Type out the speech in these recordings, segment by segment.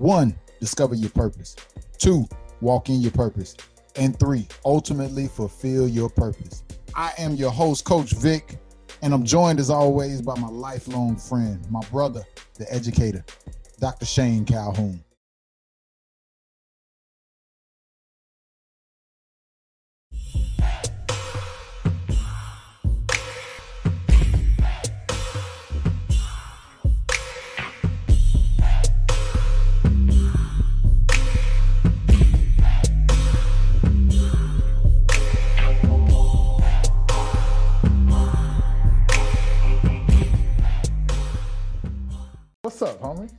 One, discover your purpose. Two, walk in your purpose. And three, ultimately fulfill your purpose. I am your host, Coach Vic, and I'm joined as always by my lifelong friend, my brother, the educator, Dr. Shane Calhoun. What's up, homie?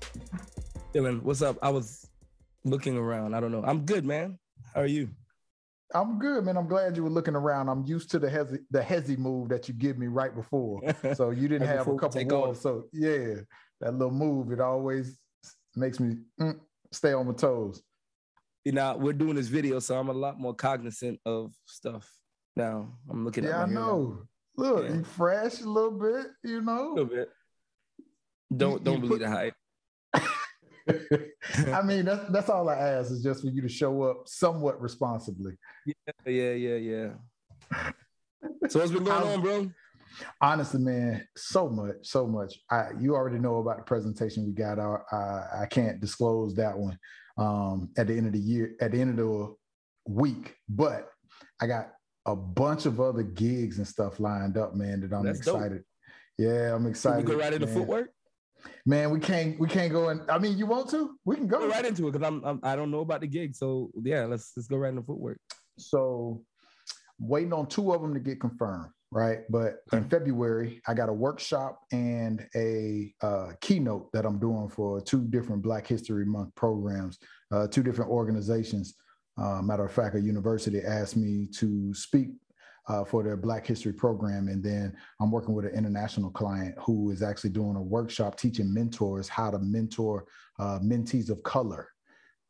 Dylan, what's up? I was looking around. I don't know. I'm good, man. How are you? I'm good, man. I'm glad you were looking around. I'm used to the hezzy, the hezzy move that you give me right before. So you didn't Right have a couple off. So yeah, that little move, it always makes me mm, stay on my toes. You know, we're doing this video, so I'm a lot more cognizant of stuff now. I'm looking Yeah, I at hair know. Look, Yeah. you fresh a little bit, you know. a little bit. Don't don't believe the hype. I mean, that's that's all I ask is just for you to show up somewhat responsibly. Yeah, yeah, yeah. So what's been going on, bro? Honestly, man, so much, so much. I you already know about the presentation we got. Out. I I can't disclose that one um, at the end of the year, at the end of the week. But I got a bunch of other gigs and stuff lined up, man. That I'm That's dope. excited. Yeah, I'm Can we excited. go right into man. footwork? Man, we can't we can't go in. I mean, you want to? We can go. Go right into it because I'm, I'm I don't know about the gig. So yeah, let's let's go right into footwork. So waiting on two of them to get confirmed, right? But in February, I got a workshop and a uh, keynote that I'm doing for two different Black History Month programs, uh, two different organizations. Uh, matter of fact, a university asked me to speak uh, for their Black History program, and then I'm working with an international client who is actually doing a workshop teaching mentors how to mentor uh, mentees of color.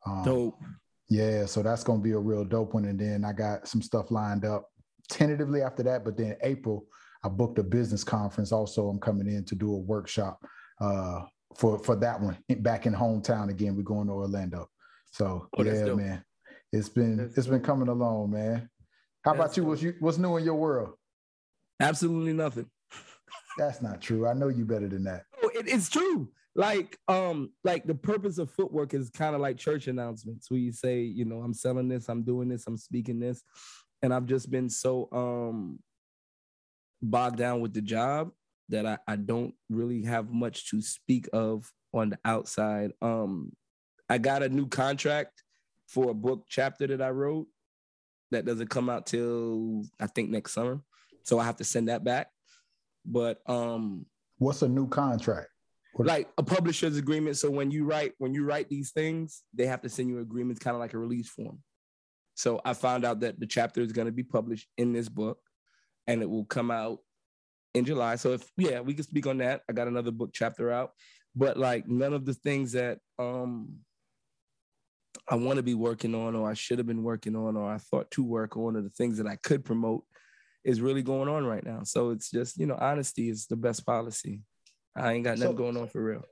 Um, Dope. yeah, so that's gonna be a real dope one. And then I got some stuff lined up tentatively after that. But then April, I booked a business conference. Also, I'm coming in to do a workshop uh, for for that one back in hometown again. We're going to Orlando. So Oh, yeah, man, it's been That's it's been coming along, man. How about That's you? dope. What's you what's new in your world? Absolutely nothing. That's not true. I know you better than that. No, it- it's true. Like, um, like the purpose of footwork is kind of like church announcements where you say, you know, I'm selling this, I'm doing this, I'm speaking this. And I've just been so um bogged down with the job that I, I don't really have much to speak of on the outside. Um, I got a new contract for a book chapter that I wrote that doesn't come out till I think next summer. So I have to send that back. But um What's a new contract? What- like a publisher's agreement. So when you write when you write these things, they have to send you agreements, kind of like a release form. So I found out that the chapter is going to be published in this book, and it will come out in July. So if yeah, we can speak on that. I got another book chapter out, but like none of the things that um I want to be working on, or I should have been working on, or I thought to work on, or the things that I could promote is really going on right now. So it's just you know honesty is the best policy. I ain't got nothing So- going on for real.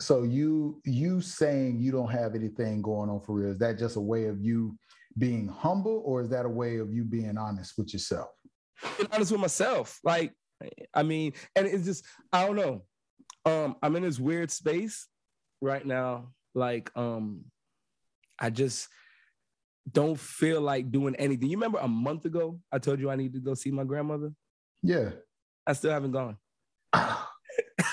So you you saying you don't have anything going on for real? Is that just a way of you being humble, or is that a way of you being honest with yourself? being honest with myself. Like, I mean, and it's just I don't know. Um, I'm in this weird space right now. Like, um, I just don't feel like doing anything. You remember a month ago I told you I need to go see my grandmother? Yeah. I still haven't gone.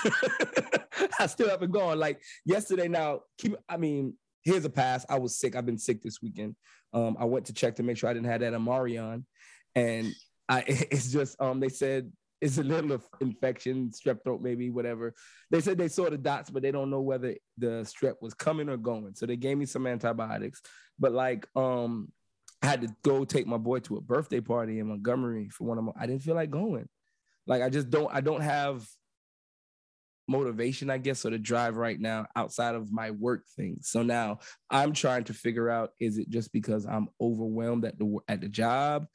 I still haven't gone. Like yesterday, now keep. I mean, here's a pass. I was sick. I've been sick this weekend. Um, I went to check to make sure I didn't have that Omicron, and I it's just um they said it's a little infection, strep throat, maybe whatever. They said they saw the dots, but they don't know whether the strep was coming or going. So they gave me some antibiotics. But like, um, I had to go take my boy to a birthday party in Montgomery for one of my. I didn't feel like going. Like I just don't. I don't have motivation, I guess, or the drive right now outside of my work things. So now I'm trying to figure out: is it just because I'm overwhelmed at the at the job?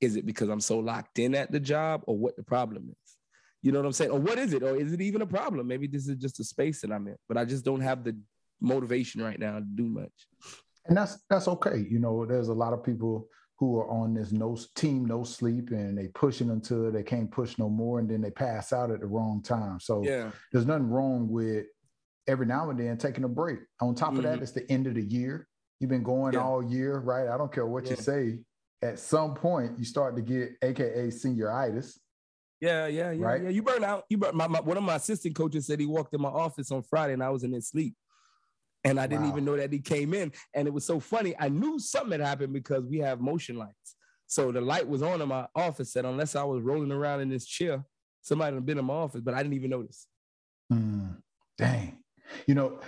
Is it because I'm so locked in at the job, or what the problem is? You know what I'm saying? Or what is it? Or is it even a problem? Maybe this is just a space that I'm in, but I just don't have the motivation right now to do much. And that's that's okay. You know, there's a lot of people who are on this no team no sleep and they pushing until they can't push no more and then they pass out at the wrong time so yeah there's nothing wrong with every now and then taking a break on top of Mm-hmm. that it's the end of the year you've been going Yeah. all year right i don't care what you say at some point you start to get aka senioritis Yeah, yeah, yeah, Right? yeah. You burn out. You burn. My, my one of my assistant coaches said he walked in my office on Friday and I was in his sleep, and I didn't Wow. even know that he came in. And it was so funny. I knew something had happened because we have motion lights. So the light was on in my office, and unless I was rolling around in this chair, somebody had been in my office, but I didn't even notice. Hmm. dang you know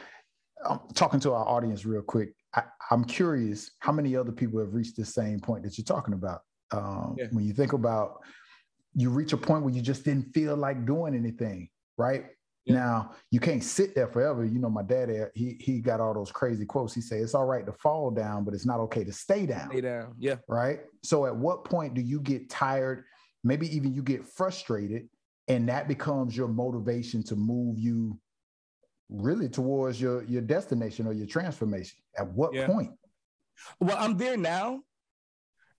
i'm talking to our audience real quick I, i'm curious how many other people have reached the same point that you're talking about um, Yeah. when you think about you reach a point where you just didn't feel like doing anything right Yeah. now you can't sit there forever you know my dad he he got all those crazy quotes he said it's all right to fall down but it's not okay to stay down Lay down. Yeah. right? So at what point do you get tired? Maybe even you get frustrated, and that becomes your motivation to move you really towards your your destination or your transformation. At what Yeah. point? Well, I'm there now.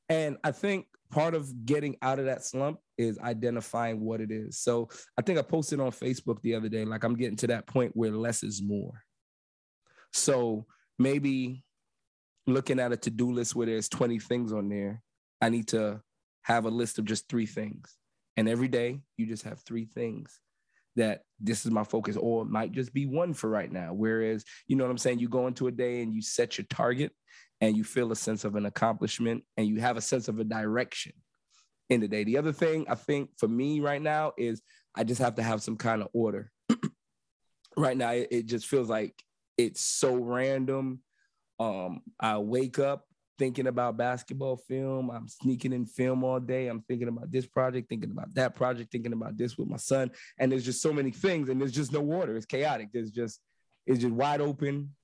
And I think part of getting out of that slump is identifying what it is. So I think I posted on Facebook the other day, like I'm getting to that point where less is more. So maybe looking at a to do list where there's 20 things on there, I need to have a list of just three things. And every day you just have three things that this is my focus, or it might just be one for right now. Whereas, you know what I'm saying? You go into a day and you set your target and you feel a sense of an accomplishment and you have a sense of a direction in the day. The other thing I think for me right now is I just have to have some kind of order. right now, it, just feels like it's so random. Um, I wake up thinking about basketball film. I'm sneaking in film all day. I'm thinking about this project, thinking about that project, thinking about this with my son. And there's just so many things, and there's just no order. It's chaotic. There's just it's just wide open,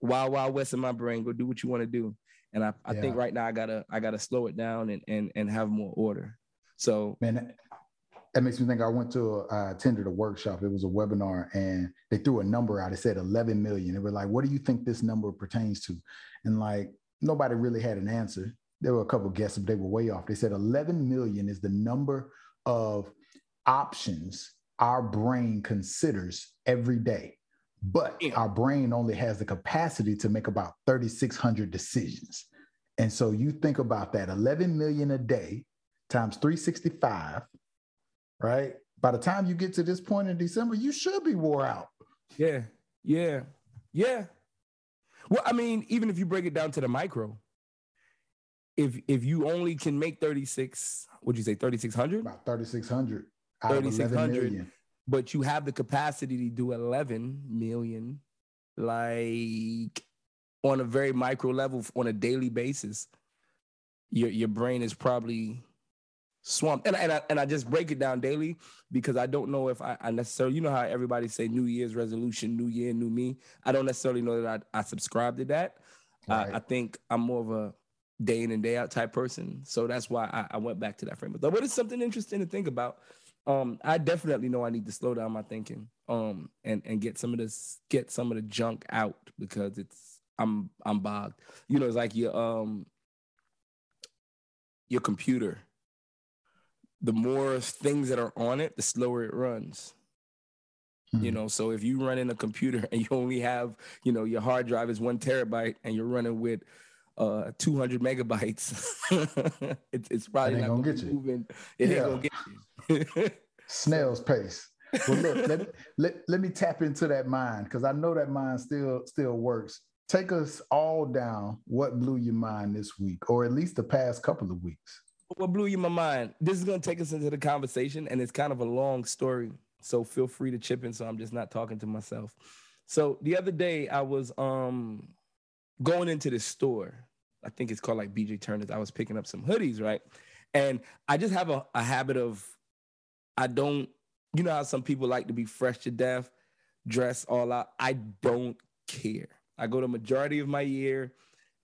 wild, wild west in my brain. Go do what you want to do. And I, I think right now I gotta I gotta slow it down and and and have more order. So Man, that, that makes me think. I went to a, I attended a workshop. It was a webinar, and they threw a number out. It said 11 million. They were like, "What do you think this number pertains to?" And like nobody really had an answer. There were a couple guesses, but they were way off. They said 11 million is the number of options our brain considers every day, but our brain only has the capacity to make about 3,600 decisions. And so you think about that 11 million a day times 365, right? By the time you get to this point in December, you should be wore out. yeah, yeah, yeah. Well, I mean, even if you break it down to the micro, if if you only can make 36, what'd you say, 3600? About 3,600 out of 11 3,600. but you have the capacity to do 11 million like on a very micro level on a daily basis your your brain is probably swamped and, I- and, I, and I just break it down daily because I don't know if I, I necessarily you know how everybody say New Year's resolution New Year New Me? I don't necessarily know that I, I subscribe to that. Right. I, I think I'm more of a day in and day out type person. So that's why I, I went back to that framework. But it's something interesting to think about. Um i definitely know i need to slow down my thinking um and and get some of this get some of the junk out because it's i'm i'm bogged. You know it's like your um your computer the more things that are on it the slower it runs you Mhm. know so if you run in a computer and you only have you know your hard drive is one terabyte and you're running with uh 200 megabytes it's, it's probably not gonna gonna get you. moving it Yeah. ain't gonna get you Snail's pace. Well, look, let, let, let me tap into that mind because I know that mind still still works. Take us all down. What blew your mind this week, or at least the past couple of weeks? What blew you my mind? This is gonna take us into the conversation, and it's kind of a long story. So feel free to chip in. So I'm just not talking to myself. So the other day I was um going into this store. I think it's called like BJ Turner's. I was picking up some hoodies, right? And I just have a, a habit of I don't, you know how some people like to be fresh to death, dress all out. I don't care. I go the majority of my year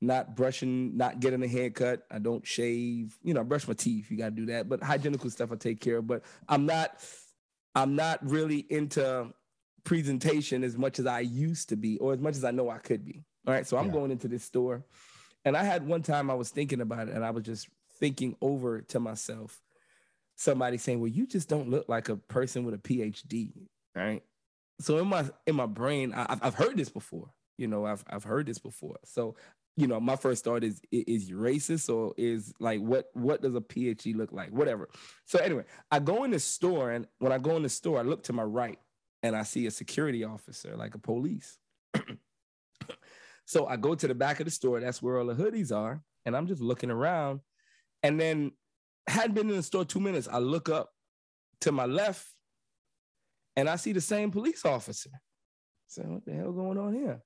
not brushing, not getting a haircut. I don't shave. You know, I brush my teeth. You got to do that. But hygienical stuff I take care of. But I'm not, I'm not really into presentation as much as I used to be, or as much as I know I could be. All right. So I'm yeah. going into this store. And I had one time I was thinking about it and I was just thinking over to myself, somebody saying, Well, you just don't look like a person with a PhD. Right. So in my in my brain, I, I've heard this before. You know, I've I've heard this before. So you know, my first thought is is racist or is like what what does a PhD look like? Whatever. So anyway, I go in the store and when I go in the store, I look to my right and I see a security officer, like a police. so I go to the back of the store, that's where all the hoodies are, and I'm just looking around. And then hadn't been in the store two minutes. I look up to my left and I see the same police officer. So what the hell going on here?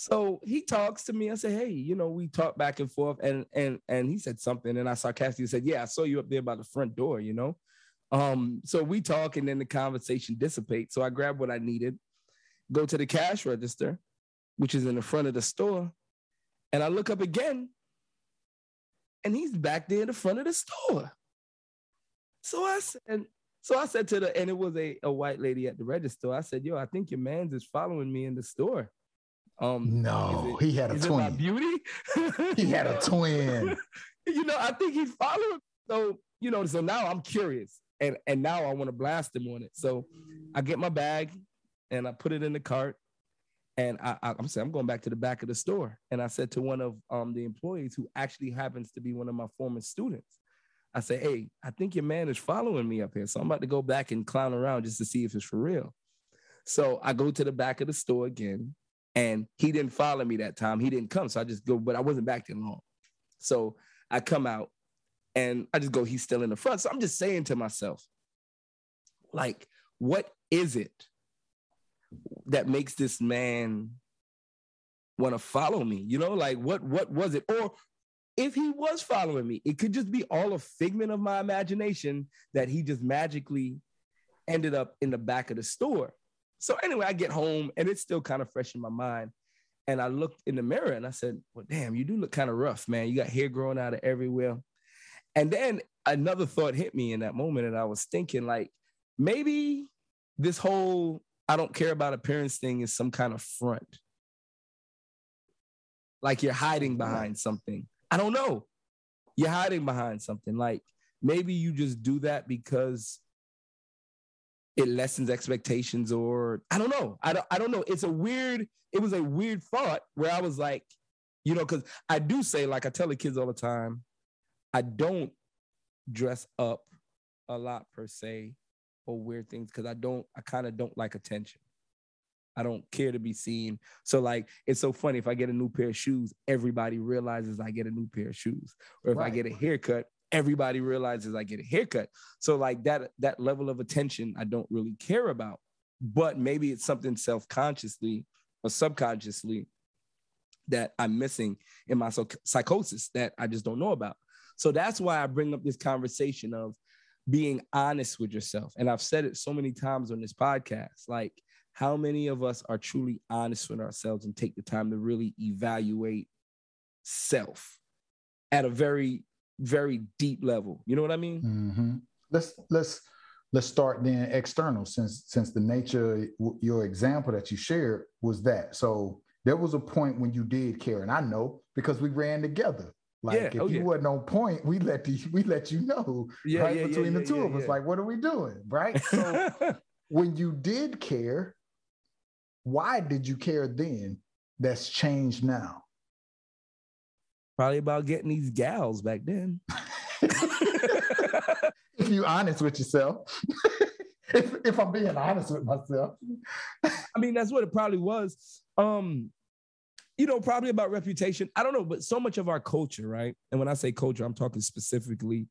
So he talks to me. I say, hey, you know, we talk back and forth, and and and he said something, and I sarcastically said, yeah, I saw you up there by the front door, you know. Um, so we talk, and then the conversation dissipates. So I grab what I needed, go to the cash register, which is in the front of the store, and I look up again, and he's back there in the front of the store. So I said, so I said to the, and it was a, a white lady at the register. I said, yo, I think your man's is following me in the store. Um, no, it, he had a twin. beauty. he had a twin. you know, I think he's following. So you know, so now I'm curious, and and now I want to blast him on it. So I get my bag and I put it in the cart, and I, I, am saying I'm going back to the back of the store, and I said to one of um the employees who actually happens to be one of my former students. I say, hey, I think your man is following me up here. So I'm about to go back and clown around just to see if it's for real. So I go to the back of the store again and he didn't follow me that time. He didn't come. So I just go, but I wasn't back there long. So I come out and I just go, he's still in the front. So I'm just saying to myself, like, what is it that makes this man want to follow me? You know, like what what was it? Or if he was following me, it could just be all a figment of my imagination that he just magically ended up in the back of the store. So anyway, I get home and it's still kind of fresh in my mind. And I looked in the mirror and I said, Well, damn, you do look kind of rough, man. You got hair growing out of everywhere. And then another thought hit me in that moment. And I was thinking, like, maybe this whole I don't care about appearance thing is some kind of front. Like you're hiding behind something. I don't know. You're hiding behind something. Like maybe you just do that because it lessens expectations or I don't know. I don't I don't know. It's a weird, it was a weird thought where I was like, you know, because I do say, like I tell the kids all the time, I don't dress up a lot per se or weird things because I don't, I kind of don't like attention. I don't care to be seen. So like it's so funny if I get a new pair of shoes, everybody realizes I get a new pair of shoes. Or if right. I get a haircut, everybody realizes I get a haircut. So like that that level of attention I don't really care about. But maybe it's something self-consciously or subconsciously that I'm missing in my psychosis that I just don't know about. So that's why I bring up this conversation of being honest with yourself. And I've said it so many times on this podcast. Like, how many of us are truly honest with ourselves and take the time to really evaluate self at a very very deep level. You know what I mean? Mm-hmm. Let's let's let's start then external since since the nature your example that you shared was that. So there was a point when you did care, and I know because we ran together. Like yeah. if oh, you yeah. wasn't on point, we let the we let you know yeah, right between the two of us. Like, what are we doing? Right. So when you did care, why did you care then? That's changed now. Probably about getting these gals back then. if you honest with yourself. if, if I'm being honest with myself. I mean, that's what it probably was. Um, you know, probably about reputation. I don't know, but so much of our culture, right? And when I say culture, I'm talking specifically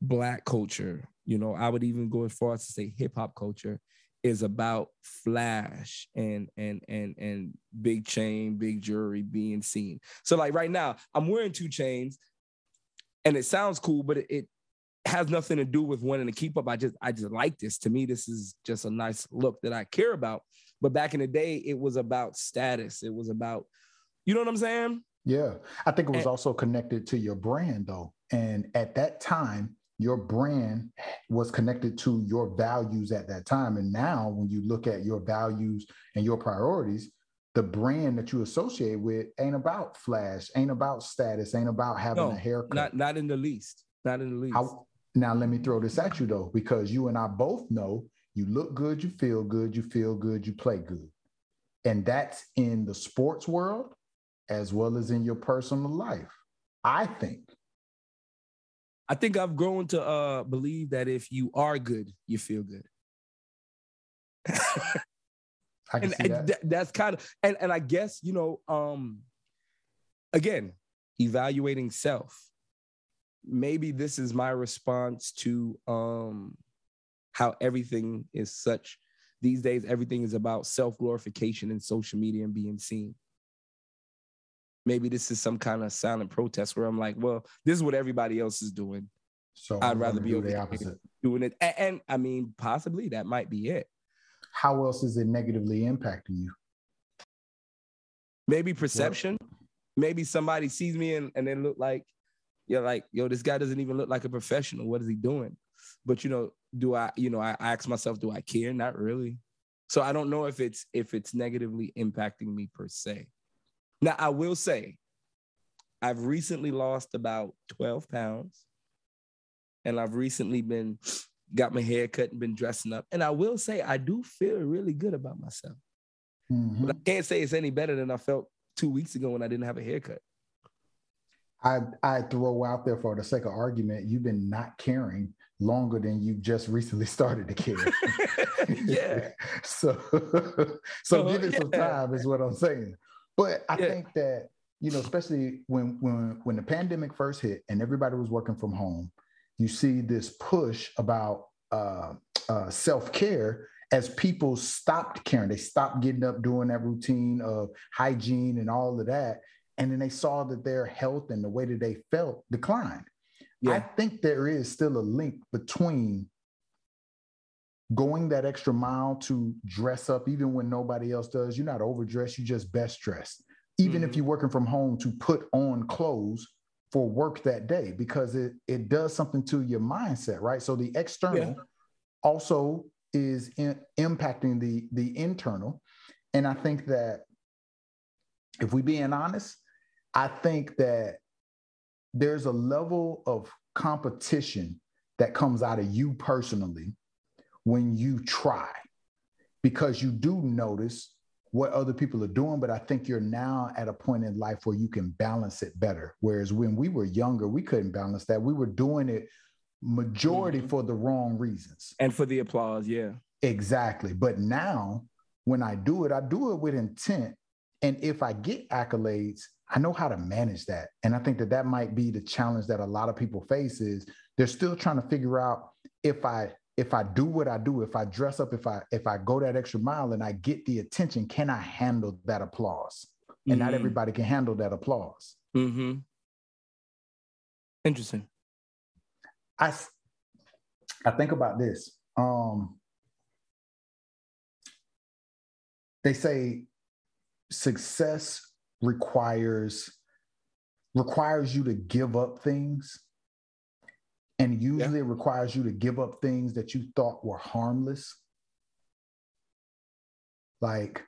black culture. You know, I would even go as far as to say hip hop culture is about flash and and and and big chain, big jewelry being seen. So like right now, I'm wearing two chains, and it sounds cool, but it, it has nothing to do with wanting to keep up. I just I just like this. To me, this is just a nice look that I care about. But back in the day, it was about status. It was about you know what I'm saying? Yeah. I think it was And- also connected to your brand though. And at that time, your brand was connected to your values at that time. And now when you look at your values and your priorities, the brand that you associate with ain't about flash, ain't about status, ain't about having No, a haircut. Not not in the least. Not in the least. Now let me throw this at you though, because you and I both know you look good, you feel good, you feel good, you play good. And that's in the sports world as well as in your personal life. I think. I think I've grown to uh believe that if you are good, you feel good. I can and see that. that- that's kind of and, and I guess you know um again evaluating self maybe this is my response to um how everything is such these days everything is about self glorification and social media and being seen maybe this is some kind of silent protest where I'm like well this is what everybody else is doing. So I'd rather be over the opposite. doing it. And, and I mean possibly that might be it. How else is it negatively impacting you? maybe perception. Maybe somebody sees me and, and they look like you're like yo this guy doesn't even look like a professional. What is he doing? But you know do i you know i, I ask myself do i care? Not really. So i don't know if it's if it's negatively impacting me per se now i will say i've recently lost about 12 pounds and i've recently been got my hair cut and been dressing up and i will say i do feel really good about myself Mhm. but I can't say it's any better than I felt two weeks ago when I didn't have a haircut. I I throw out there for the sake of argument, you've been not caring longer than you've just recently started to care. yeah. so so Uh, give it some time is what I'm saying. But I Yeah. think that you know, especially when when when the pandemic first hit and everybody was working from home, you see this push about uh, uh, self care as people stopped caring. They stopped getting up doing that routine of hygiene and all of that, and then they saw that their health and the way that they felt declined. I think there is still a link between going that extra mile to dress up even when nobody else does. You're not overdressed, you just best dressed. Even if Mhm. you're working from home to put on clothes for work that day because it it does something to your mindset, right? So the external also is in, impacting the the internal. And I think that if we being honest, I think that there's a level of competition that comes out of you personally when you try because you do notice what other people are doing but i think you're now at a point in life where you can balance it better whereas when we were younger we couldn't balance that we were doing it majority Mhm. for the wrong reasons And for the applause, yeah. Exactly. But now when I do it, I do it with intent. And if I get accolades, I know how to manage that. And I think that that might be the challenge that a lot of people face is they're still trying to figure out if I if I do what I do, if I dress up, if I if I go that extra mile and I get the attention, can I handle that applause? And not Mhm. everybody can handle that applause. Mm-hmm. Interesting. I I think about this. Um, they say success requires requires you to give up things, and usually it requires you to give up things that you thought were harmless. Like,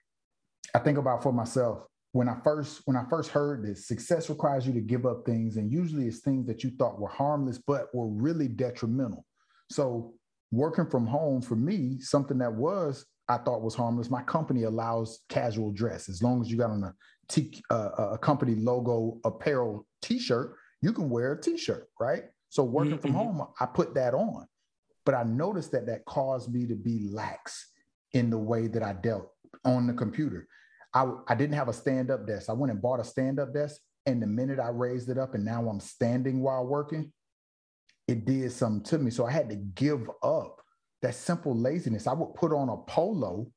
I think about for myself when I first when I first heard this, success requires you to give up things, and usually it's things that you thought were harmless but were really detrimental. So working from home for me, something that was I thought was harmless. My company allows casual dress as long as you got on a t- uh, a company logo apparel T-shirt, you can wear a T-shirt, right? So working from Mhm. home, I put that on, but I noticed that that caused me to be lax in the way that I dealt on the computer. I, I didn't have a stand up desk. I went and bought a stand up desk. And the minute I raised it up and now I'm standing while working, it did something to me. So I had to give up that simple laziness. I would put on a polo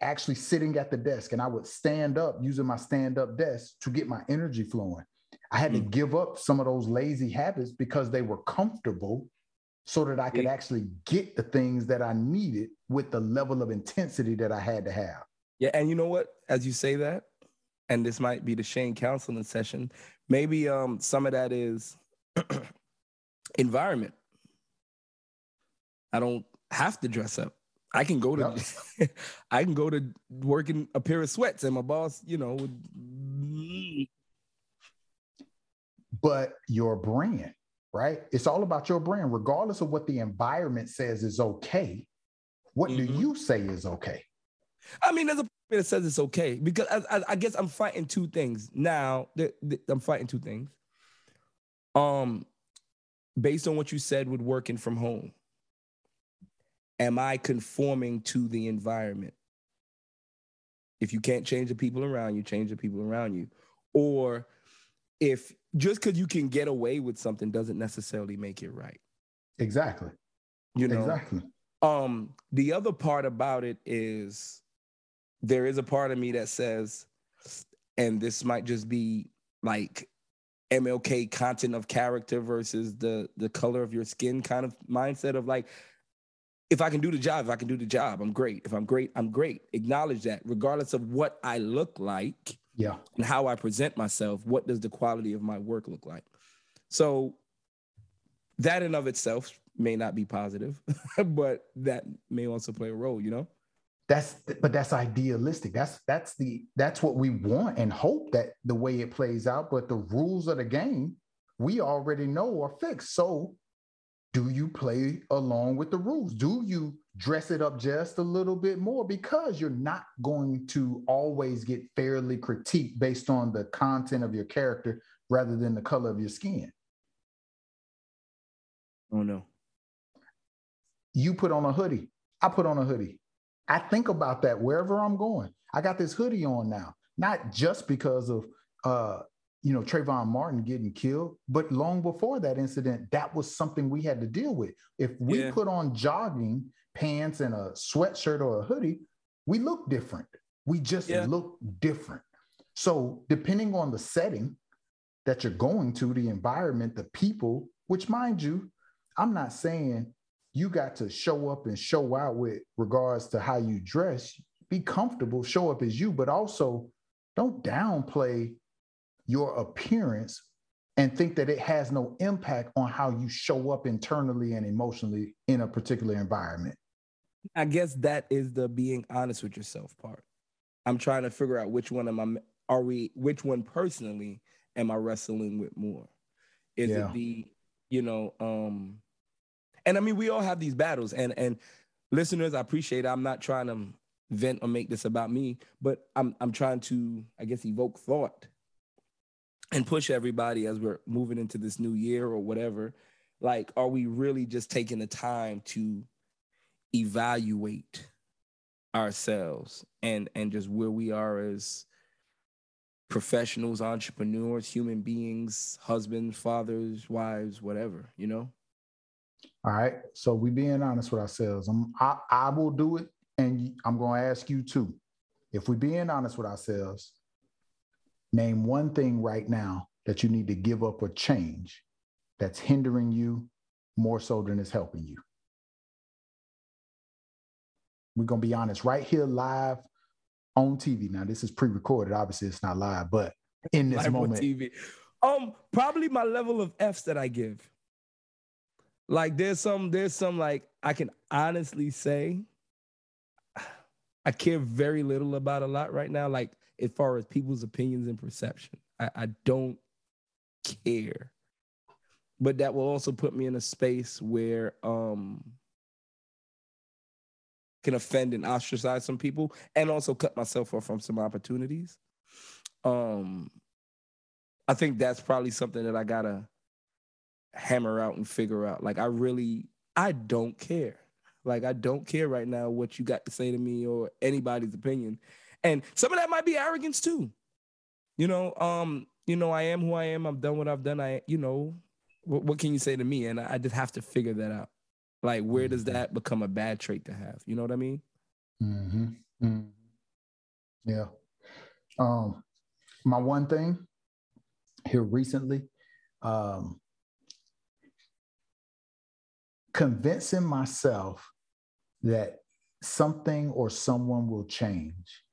actually sitting at the desk and I would stand up using my stand up desk to get my energy flowing. I had mm. to give up some of those lazy habits because they were comfortable so that I could actually get the things that I needed with the level of intensity that I had to have. Yeah. And you know what? As you say that, and this might be the Shane counseling session, maybe um, some of that is environment. I don't have to dress up. I can go to yep. I can go to work in a pair of sweats and my boss, you know, would but your brand, right? It's all about your brand, regardless of what the environment says is okay. What mm-hmm. do you say is okay? I mean, there's a that says it's okay because I, I, I guess I'm fighting two things now. I'm fighting two things. Um, based on what you said with working from home, am I conforming to the environment? If you can't change the people around you, change the people around you. Or if just because you can get away with something doesn't necessarily make it right. Exactly. You know, exactly. Um, the other part about it is there is a part of me that says, and this might just be like MLK content of character versus the the color of your skin kind of mindset of like if I can do the job, if I can do the job, I'm great. If I'm great, I'm great. Acknowledge that, regardless of what I look like, yeah, and how I present myself. What does the quality of my work look like? So that in of itself may not be positive, but that may also play a role. You know. That's but that's idealistic. That's that's the that's what we want and hope that the way it plays out. But the rules of the game we already know are fixed. So do you play along with the rules? Do you dress it up just a little bit more? Because you're not going to always get fairly critiqued based on the content of your character rather than the color of your skin. Oh, no. You put on a hoodie. I put on a hoodie. I think about that wherever I'm going. I got this hoodie on now, not just because of uh, you know, Trayvon Martin getting killed. But long before that incident, that was something we had to deal with. If we yeah. put on jogging pants and a sweatshirt or a hoodie, we look different. We just yeah. look different. So, depending on the setting that you're going to, the environment, the people, which mind you, I'm not saying you got to show up and show out with regards to how you dress. Be comfortable, show up as you, but also don't downplay your appearance and think that it has no impact on how you show up internally and emotionally in a particular environment. I guess that is the being honest with yourself part. I'm trying to figure out which one am I are we which one personally am I wrestling with more? Is yeah. it the, you know, um and I mean we all have these battles and and listeners, I appreciate it. I'm not trying to vent or make this about me, but I'm I'm trying to I guess evoke thought and push everybody as we're moving into this new year or whatever like are we really just taking the time to evaluate ourselves and and just where we are as professionals entrepreneurs human beings husbands fathers wives whatever you know? All right. So we being honest with ourselves I'm, I, I will do it and i'm going to ask you too. If we being honest with ourselves Name one thing right now that you need to give up or change that's hindering you more so than it's helping you. We're going to be honest right here live on TV. Now, this is pre recorded. Obviously, it's not live, but in this live moment. TV. Um, probably my level of F's that I give. Like there's some, there's some like I can honestly say I care very little about a lot right now. Like as far as people's opinions and perception. I, I don't care. But that will also put me in a space where um can offend and ostracize some people and also cut myself off from some opportunities. Um I think that's probably something that I gotta hammer out and figure out. Like I really I don't care. Like I don't care right now what you got to say to me or anybody's opinion. And some of that might be arrogance too. You know, um, you know, I am who I am. I've done what I've done. I, you know, what, what can you say to me? And I, I just have to figure that out. Like, where does Mhm. that become a bad trait to have? You know what I mean? Mm-hmm. Mm-hmm. Yeah. Um, my one thing here recently, um, convincing myself that something or someone will change,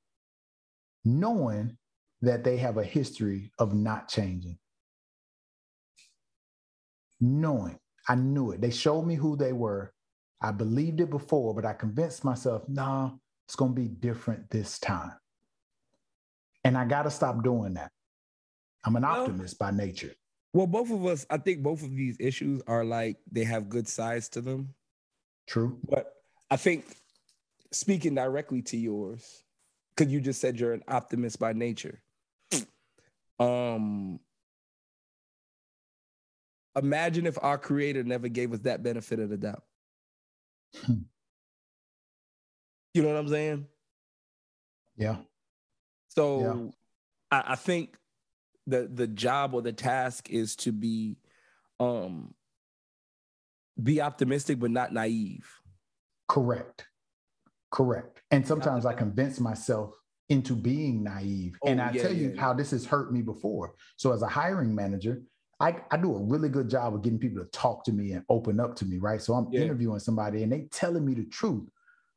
knowing that they have a history of not changing. Knowing, I knew it. They showed me who they were. I believed it before, but I convinced myself, nah, it's going to be different this time. And I got to stop doing that. I'm an Well- optimist by nature. Well, both of us, I think both of these issues are like they have good sides to them. True. But I think speaking directly to yours, because you just said you're an optimist by nature. Um imagine if our creator never gave us that benefit of the doubt. Hmm. You know what I'm saying? Yeah. So I, I think the the job or the task is to be um be optimistic but not naive. Correct. Correct. And sometimes I convince myself into being naive. and Oh, I yeah, tell you yeah, how this has hurt me before. So, as a hiring manager, I, I do a really good job of getting people to talk to me and open up to me, right? So, I'm Yeah. interviewing somebody and they telling me the truth.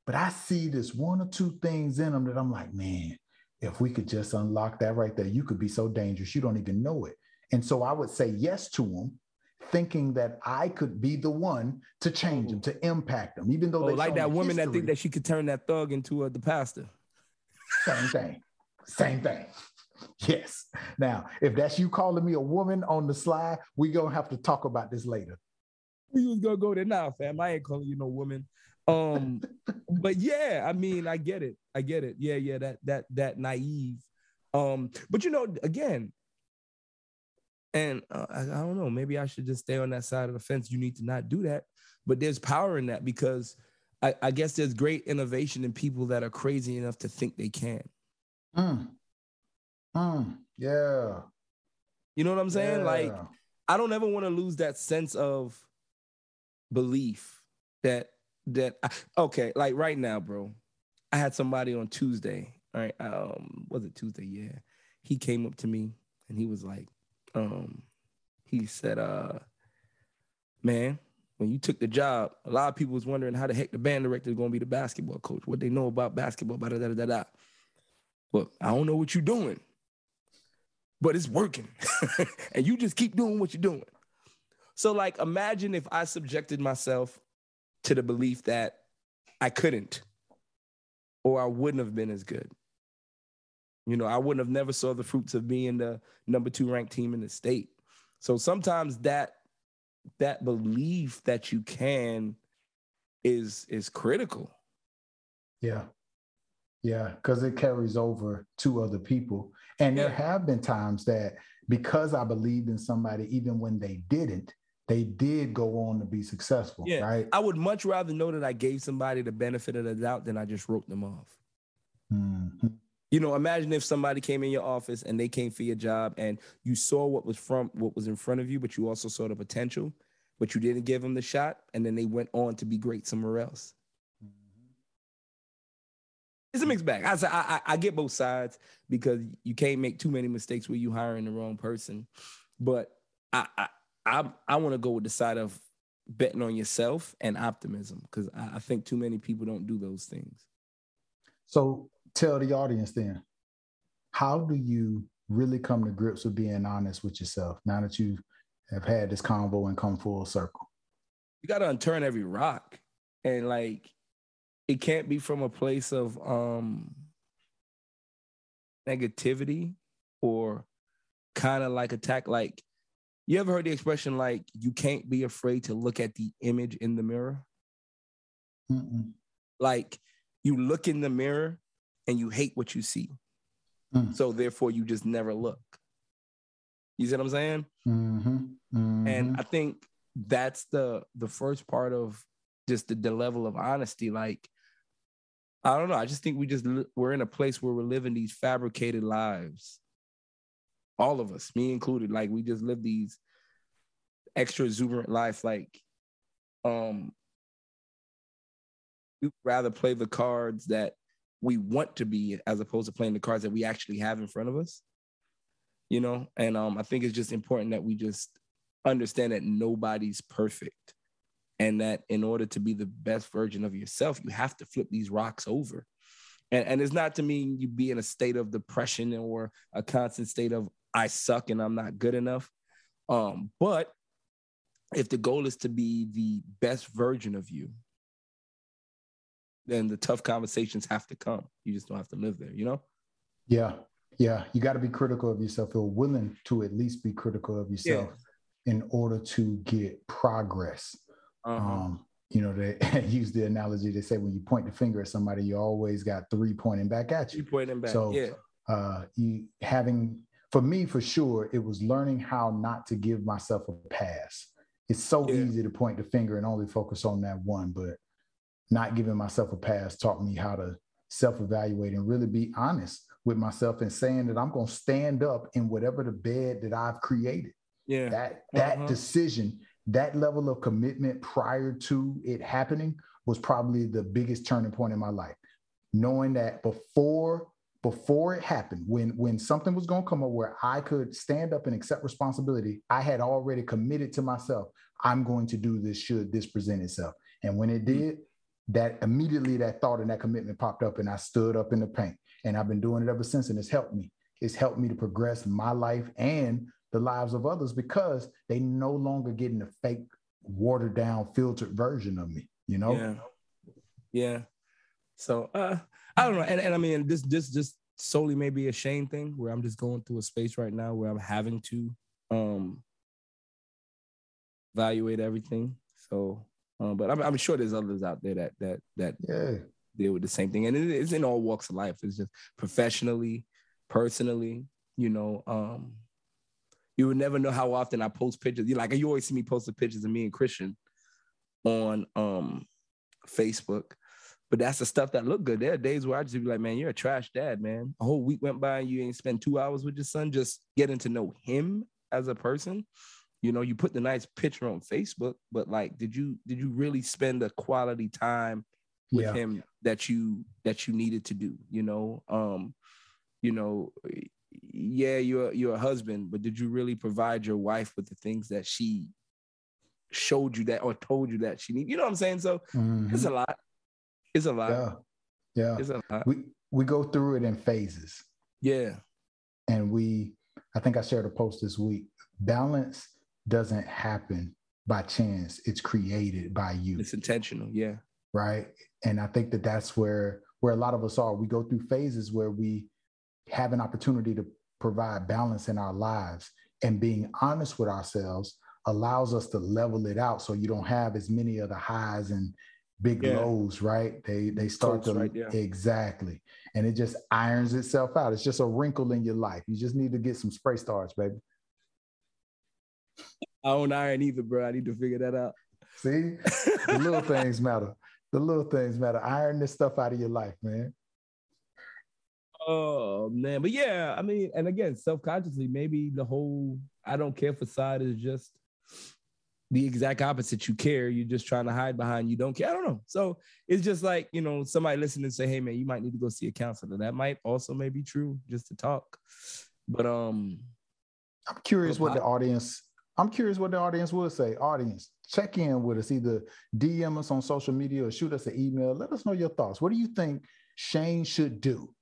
But I see this one or two things in them that I'm like, man, if we could just unlock that right there, you could be so dangerous. You don't even know it. And so I would say yes to them, thinking that I could be the one to change them, oh. to impact them, even though Oh, they like that woman that think that she could turn that thug into a, the pastor. Same thing. Same thing. Yes. Now, if that's you calling me a woman on the slide, we gonna have to talk about this later. We was gonna go there now, fam. I ain't calling you no woman. Um, but yeah, I mean, I get it. I get it. Yeah, yeah, that that that naive. Um, but you know, again, and uh, I, I don't know, maybe I should just stay on that side of the fence. You need to not do that. But there's power in that because I, I guess there's great innovation in people that are crazy enough to think they can. Mm. Mm. Yeah. You know what I'm saying? Like, I don't ever want to lose that sense of belief that that I, okay, like right now, bro. I had somebody on Tuesday. All right, um, was it Tuesday? Yeah, he came up to me and he was like, um, he said, uh, man, when you took the job, a lot of people was wondering how the heck the band director is gonna be the basketball coach. What they know about basketball, da da da da da. But I don't know what you're doing, but it's working, and you just keep doing what you're doing. So, like, imagine if I subjected myself to the belief that I couldn't, or I wouldn't have been as good. You know, I wouldn't have never saw the fruits of being the number two ranked team in the state. So sometimes that that belief that you can is is critical. Yeah. Yeah. Because it carries over to other people. And there have been times that because I believed in somebody, even when they didn't, they did go on to be successful. Yeah. Right. I would much rather know that I gave somebody the benefit of the doubt than I just wrote them off. Mhm. You know, imagine if somebody came in your office and they came for your job and you saw what was from what was in front of you, but you also saw the potential, but you didn't give them the shot, and then they went on to be great somewhere else. It's a mixed bag. I, I I get both sides because you can't make too many mistakes where you hiring the wrong person. But I I I, I want to go with the side of betting on yourself and optimism because I, I think too many people don't do those things. So tell the audience then, how do you really come to grips with being honest with yourself now that you have had this convo and come full circle? you got to unturn every rock and like it can't be from a place of um negativity or kind of like attack like you ever heard the expression like you can't be afraid to look at the image in the mirror Mm-mm. like you look in the mirror and you hate what you see Mm. so therefore you just never look you see what i'm saying Mhm. and Mhm. i think that's the the first part of just the, the level of honesty like I don't know. I just think we just we're in a place where we're living these fabricated lives. All of us, me included, like we just live these extra exuberant life. Like, um, we rather play the cards that we want to be as opposed to playing the cards that we actually have in front of us. You know, and um, I think it's just important that we just understand that nobody's perfect and that in order to be the best version of yourself you have to flip these rocks over. And, and it's not to mean you be in a state of depression or a constant state of i suck and i'm not good enough. Um, but if the goal is to be the best version of you then the tough conversations have to come. You just don't have to live there you know? Yeah yeah. You got to be critical of yourself or willing to at least be critical of yourself yeah. in order to get progress uh-huh. Um, you know, they use the analogy. They say when you point the finger at somebody, you always got three pointing back at you. You pointing back. So, yeah. Uh, you having for me for sure, it was learning how not to give myself a pass. It's so yeah. easy to point the finger and only focus on that one, but not giving myself a pass taught me how to self-evaluate and really be honest with myself and saying that I'm going to stand up in whatever the bed that I've created. Yeah. That that uh-huh. decision that level of commitment prior to it happening was probably the biggest turning point in my life. Knowing that before before it happened when when something was going to come up where i could stand up and accept responsibility i had already committed to myself i'm going to do this should this present itself. And when it hmm. did that immediately that thought and that commitment popped up and i stood up in the paint. And i've been doing it ever since and it's helped me. It's helped me to progress my life and the lives of others because they no longer getting a fake, watered down, filtered version of me. You know? Yeah. Yeah. So uh, I don't know, and, and I mean, this this just solely maybe a shame thing where I'm just going through a space right now where I'm having to um evaluate everything. So, um, but I'm, I'm sure there's others out there that that that yeah. deal with the same thing, and it, it's in all walks of life. It's just professionally, personally, you know. Um, you would never know how often I post pictures. You like you always see me posting pictures of me and Christian on um Facebook. But that's the stuff that look good. There are days where I just be like, man, you're a trash dad, man. A whole week went by and you ain't spent two hours with your son just getting to know him as a person. You know, you put the nice picture on Facebook, but like, did you did you really spend the quality time with yeah. him that you that you needed to do? You know, um, you know, yeah, you're you're a husband, but did you really provide your wife with the things that she showed you that or told you that she needs? You know what I'm saying? So mm-hmm. it's a lot. It's a lot. Yeah. Yeah. It's a lot. We we go through it in phases. Yeah. And we, I think I shared a post this week. Balance doesn't happen by chance. It's created by you. It's intentional. Yeah. Right. And I think that that's where where a lot of us are. We go through phases where we have an opportunity to provide balance in our lives. And being honest with ourselves allows us to level it out so you don't have as many of the highs and big yeah. lows right? They they start to right, yeah. exactly. And it just irons itself out. It's just a wrinkle in your life. You just need to get some spray starts baby. I don't iron either bro. I need to figure that out. See? The little things matter. The little things matter. Iron this stuff out of your life man Oh man, but yeah, I mean, and again, self-consciously, maybe the whole I don't care facade is just the exact opposite. You care, you're just trying to hide behind you don't care. I don't know. So it's just like, you know, somebody listening and say, hey man, you might need to go see a counselor. That might also may be true just to talk. But um I'm curious what the audience, I'm curious what the audience will say. Audience, check in with us, either DM us on social media or shoot us an email. Let us know your thoughts. What do you think Shane should do?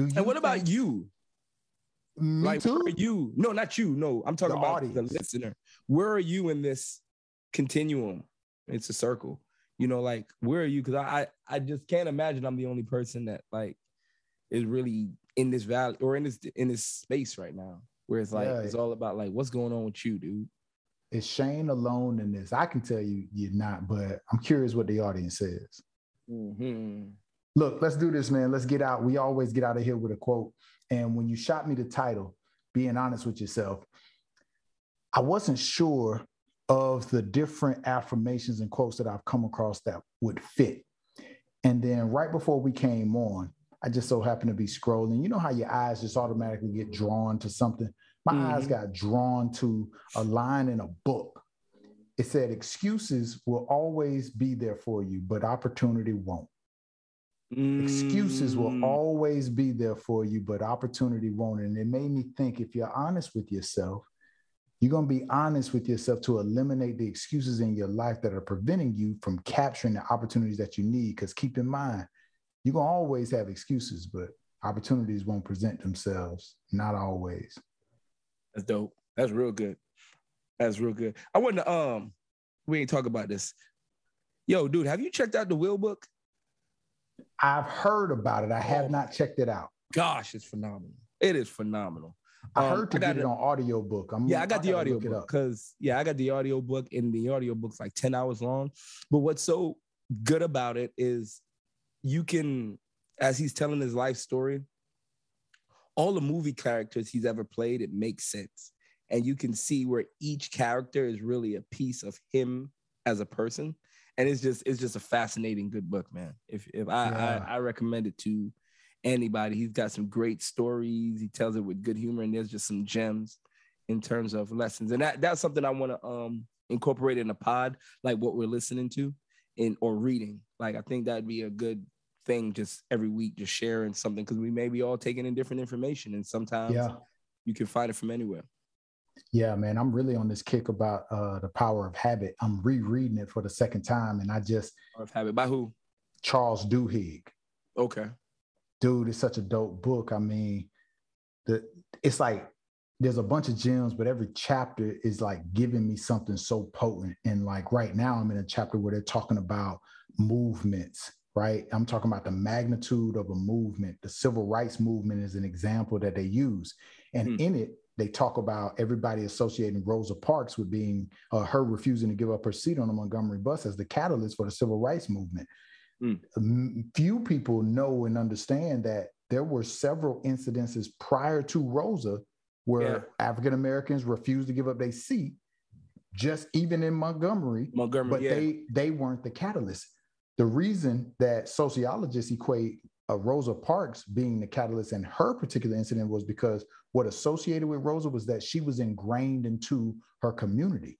Do you and what about you? Me like, too? you? No, not you. No, I'm talking the about audience. the listener. Where are you in this continuum? It's a circle. You know, like where are you? Because I, I just can't imagine I'm the only person that like is really in this valley or in this in this space right now, where it's like yeah, it's all about like what's going on with you, dude. Is Shane alone in this? I can tell you you're not, but I'm curious what the audience says. Mm-hmm look, let's do this, man. Let's get out. We always get out of here with a quote. And when you shot me the title, being honest with yourself, I wasn't sure of the different affirmations and quotes that I've come across that would fit. And then right before we came on, I just so happened to be scrolling. You know how your eyes just automatically get drawn to something? My Mhm. eyes got drawn to a line in a book. It said, Excuses will always be there for you, but opportunity won't. Excuses will Mm, always be there for you, but opportunity won't. And it made me think if you're honest with yourself, you're going to be honest with yourself to eliminate the excuses in your life that are preventing you from capturing the opportunities that you need. Because keep in mind, you're going to always have excuses, but opportunities won't present themselves. Not always. That's dope. That's real good. That's real good. I want to um, we ain't talk about this. Yo, dude, have you checked out the Will book? I've heard about it. I have Oh. not checked it out. Gosh, it's phenomenal. It is phenomenal. I Um, heard to I get it it- on audiobook. I'm, Yeah, I got the gotta audio book because yeah, I got the audio book and the audio book's like 10 hours long. But what's so good about it is you can, as he's telling his life story, all the movie characters he's ever played, it makes sense. And you can see where each character is really a piece of him as a person. And it's just it's just a fascinating good book, man. If if I Yeah. I, I recommend it to anybody. He's got some great stories. He tells it with good humor, and there's just some gems in terms of lessons. And that that's something I want to um incorporate in a pod, like what we're listening to in or reading. Like I think that'd be a good thing just every week, just sharing something because we may be all taking in different information, and sometimes Yeah. you can find it from anywhere. Yeah, man, I'm really on this kick about uh, the power of habit. I'm rereading it for the second time, and I just Or have it by who? Charles Duhigg, Okay. dude, it's such a dope book. I mean, the it's like there's a bunch of gems, but every chapter is like giving me something so potent. And like right now, I'm in a chapter where they're talking about movements. Right, I'm talking about the magnitude of a movement. The civil rights movement is an example that they use, and Hmm. in it, they talk about everybody associating Rosa Parks with being uh, her refusing to give up her seat on the Montgomery bus as the catalyst for the civil rights movement. Hmm. M- Few people know and understand that there were several incidences prior to Rosa where Yeah. African Americans refused to give up their seat, just even in Montgomery, Montgomery. but yeah. they they weren't the catalyst. The reason that sociologists equate uh, Rosa Parks being the catalyst in her particular incident was because what associated with Rosa was that she was ingrained into her community,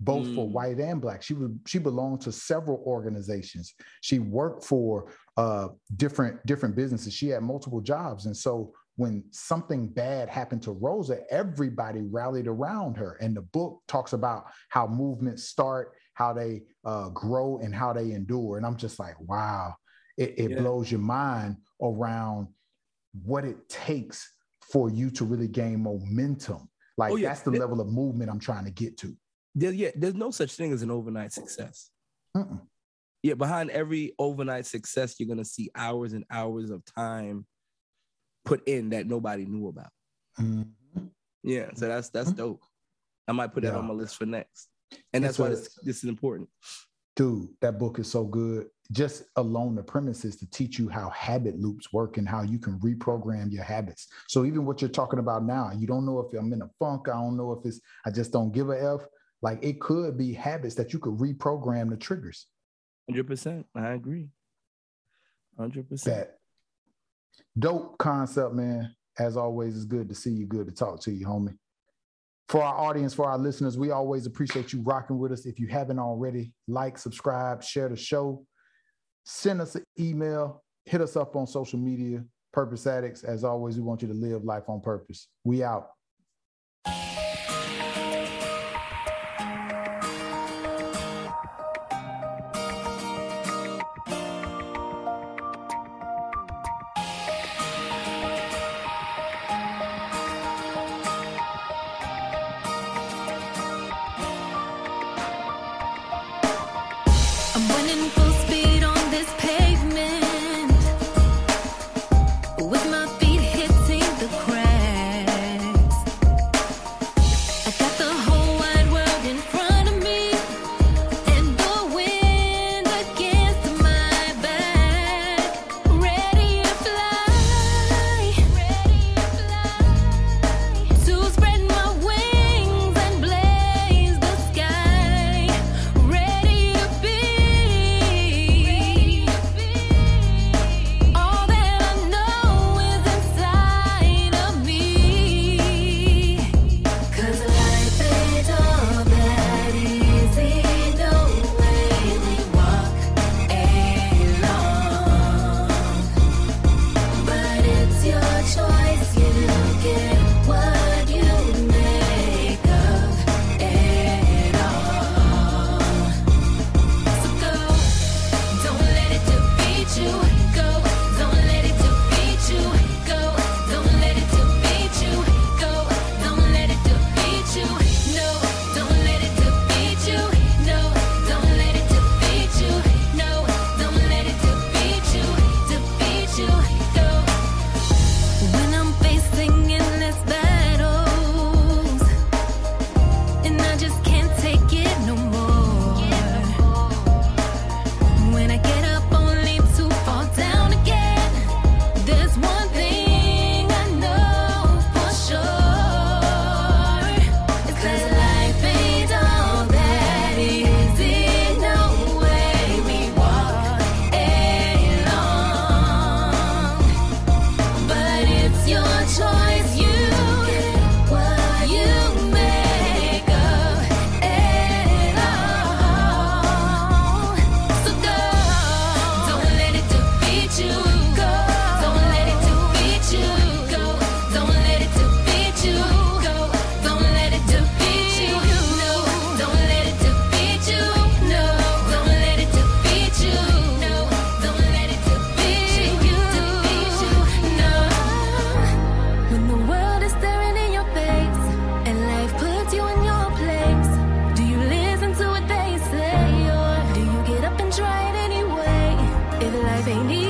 both for Mm. white and black. She was she belonged to several organizations. She worked for uh, different different businesses. She had multiple jobs, and so when something bad happened to Rosa, everybody rallied around her. And the book talks about how movements start, how they uh, grow, and how they endure. And I'm just like, wow, it, it Yeah. blows your mind around what it takes for you to really gain momentum. Like Oh, yeah. that's the Th- level of movement I'm trying to get to. There- yeah, there's no such thing as an overnight success. Mm-mm. Yeah, behind every overnight success, you're gonna see hours and hours of time put in that nobody knew about. Mhm. Yeah, so that's that's Mhm. dope. I might put that Yeah. on my list for next, and that's It's why a- this this is important. Dude, that book is so good. Just alone the premise is to teach you how habit loops work and how you can reprogram your habits. So even what you're talking about now, you don't know if I'm in a funk. I don't know if it's I just don't give a f. Like it could be habits that you could reprogram the triggers. Hundred percent, I agree. Hundred percent. Dope concept, man. As always, it's good to see you. Good to talk to you, homie. For our audience, for our listeners, we always appreciate you rocking with us. If you haven't already, like, subscribe, share the show, send us an email, hit us up on social media. Purpose Addicts. As always, we want you to live life on purpose. We out. 被你。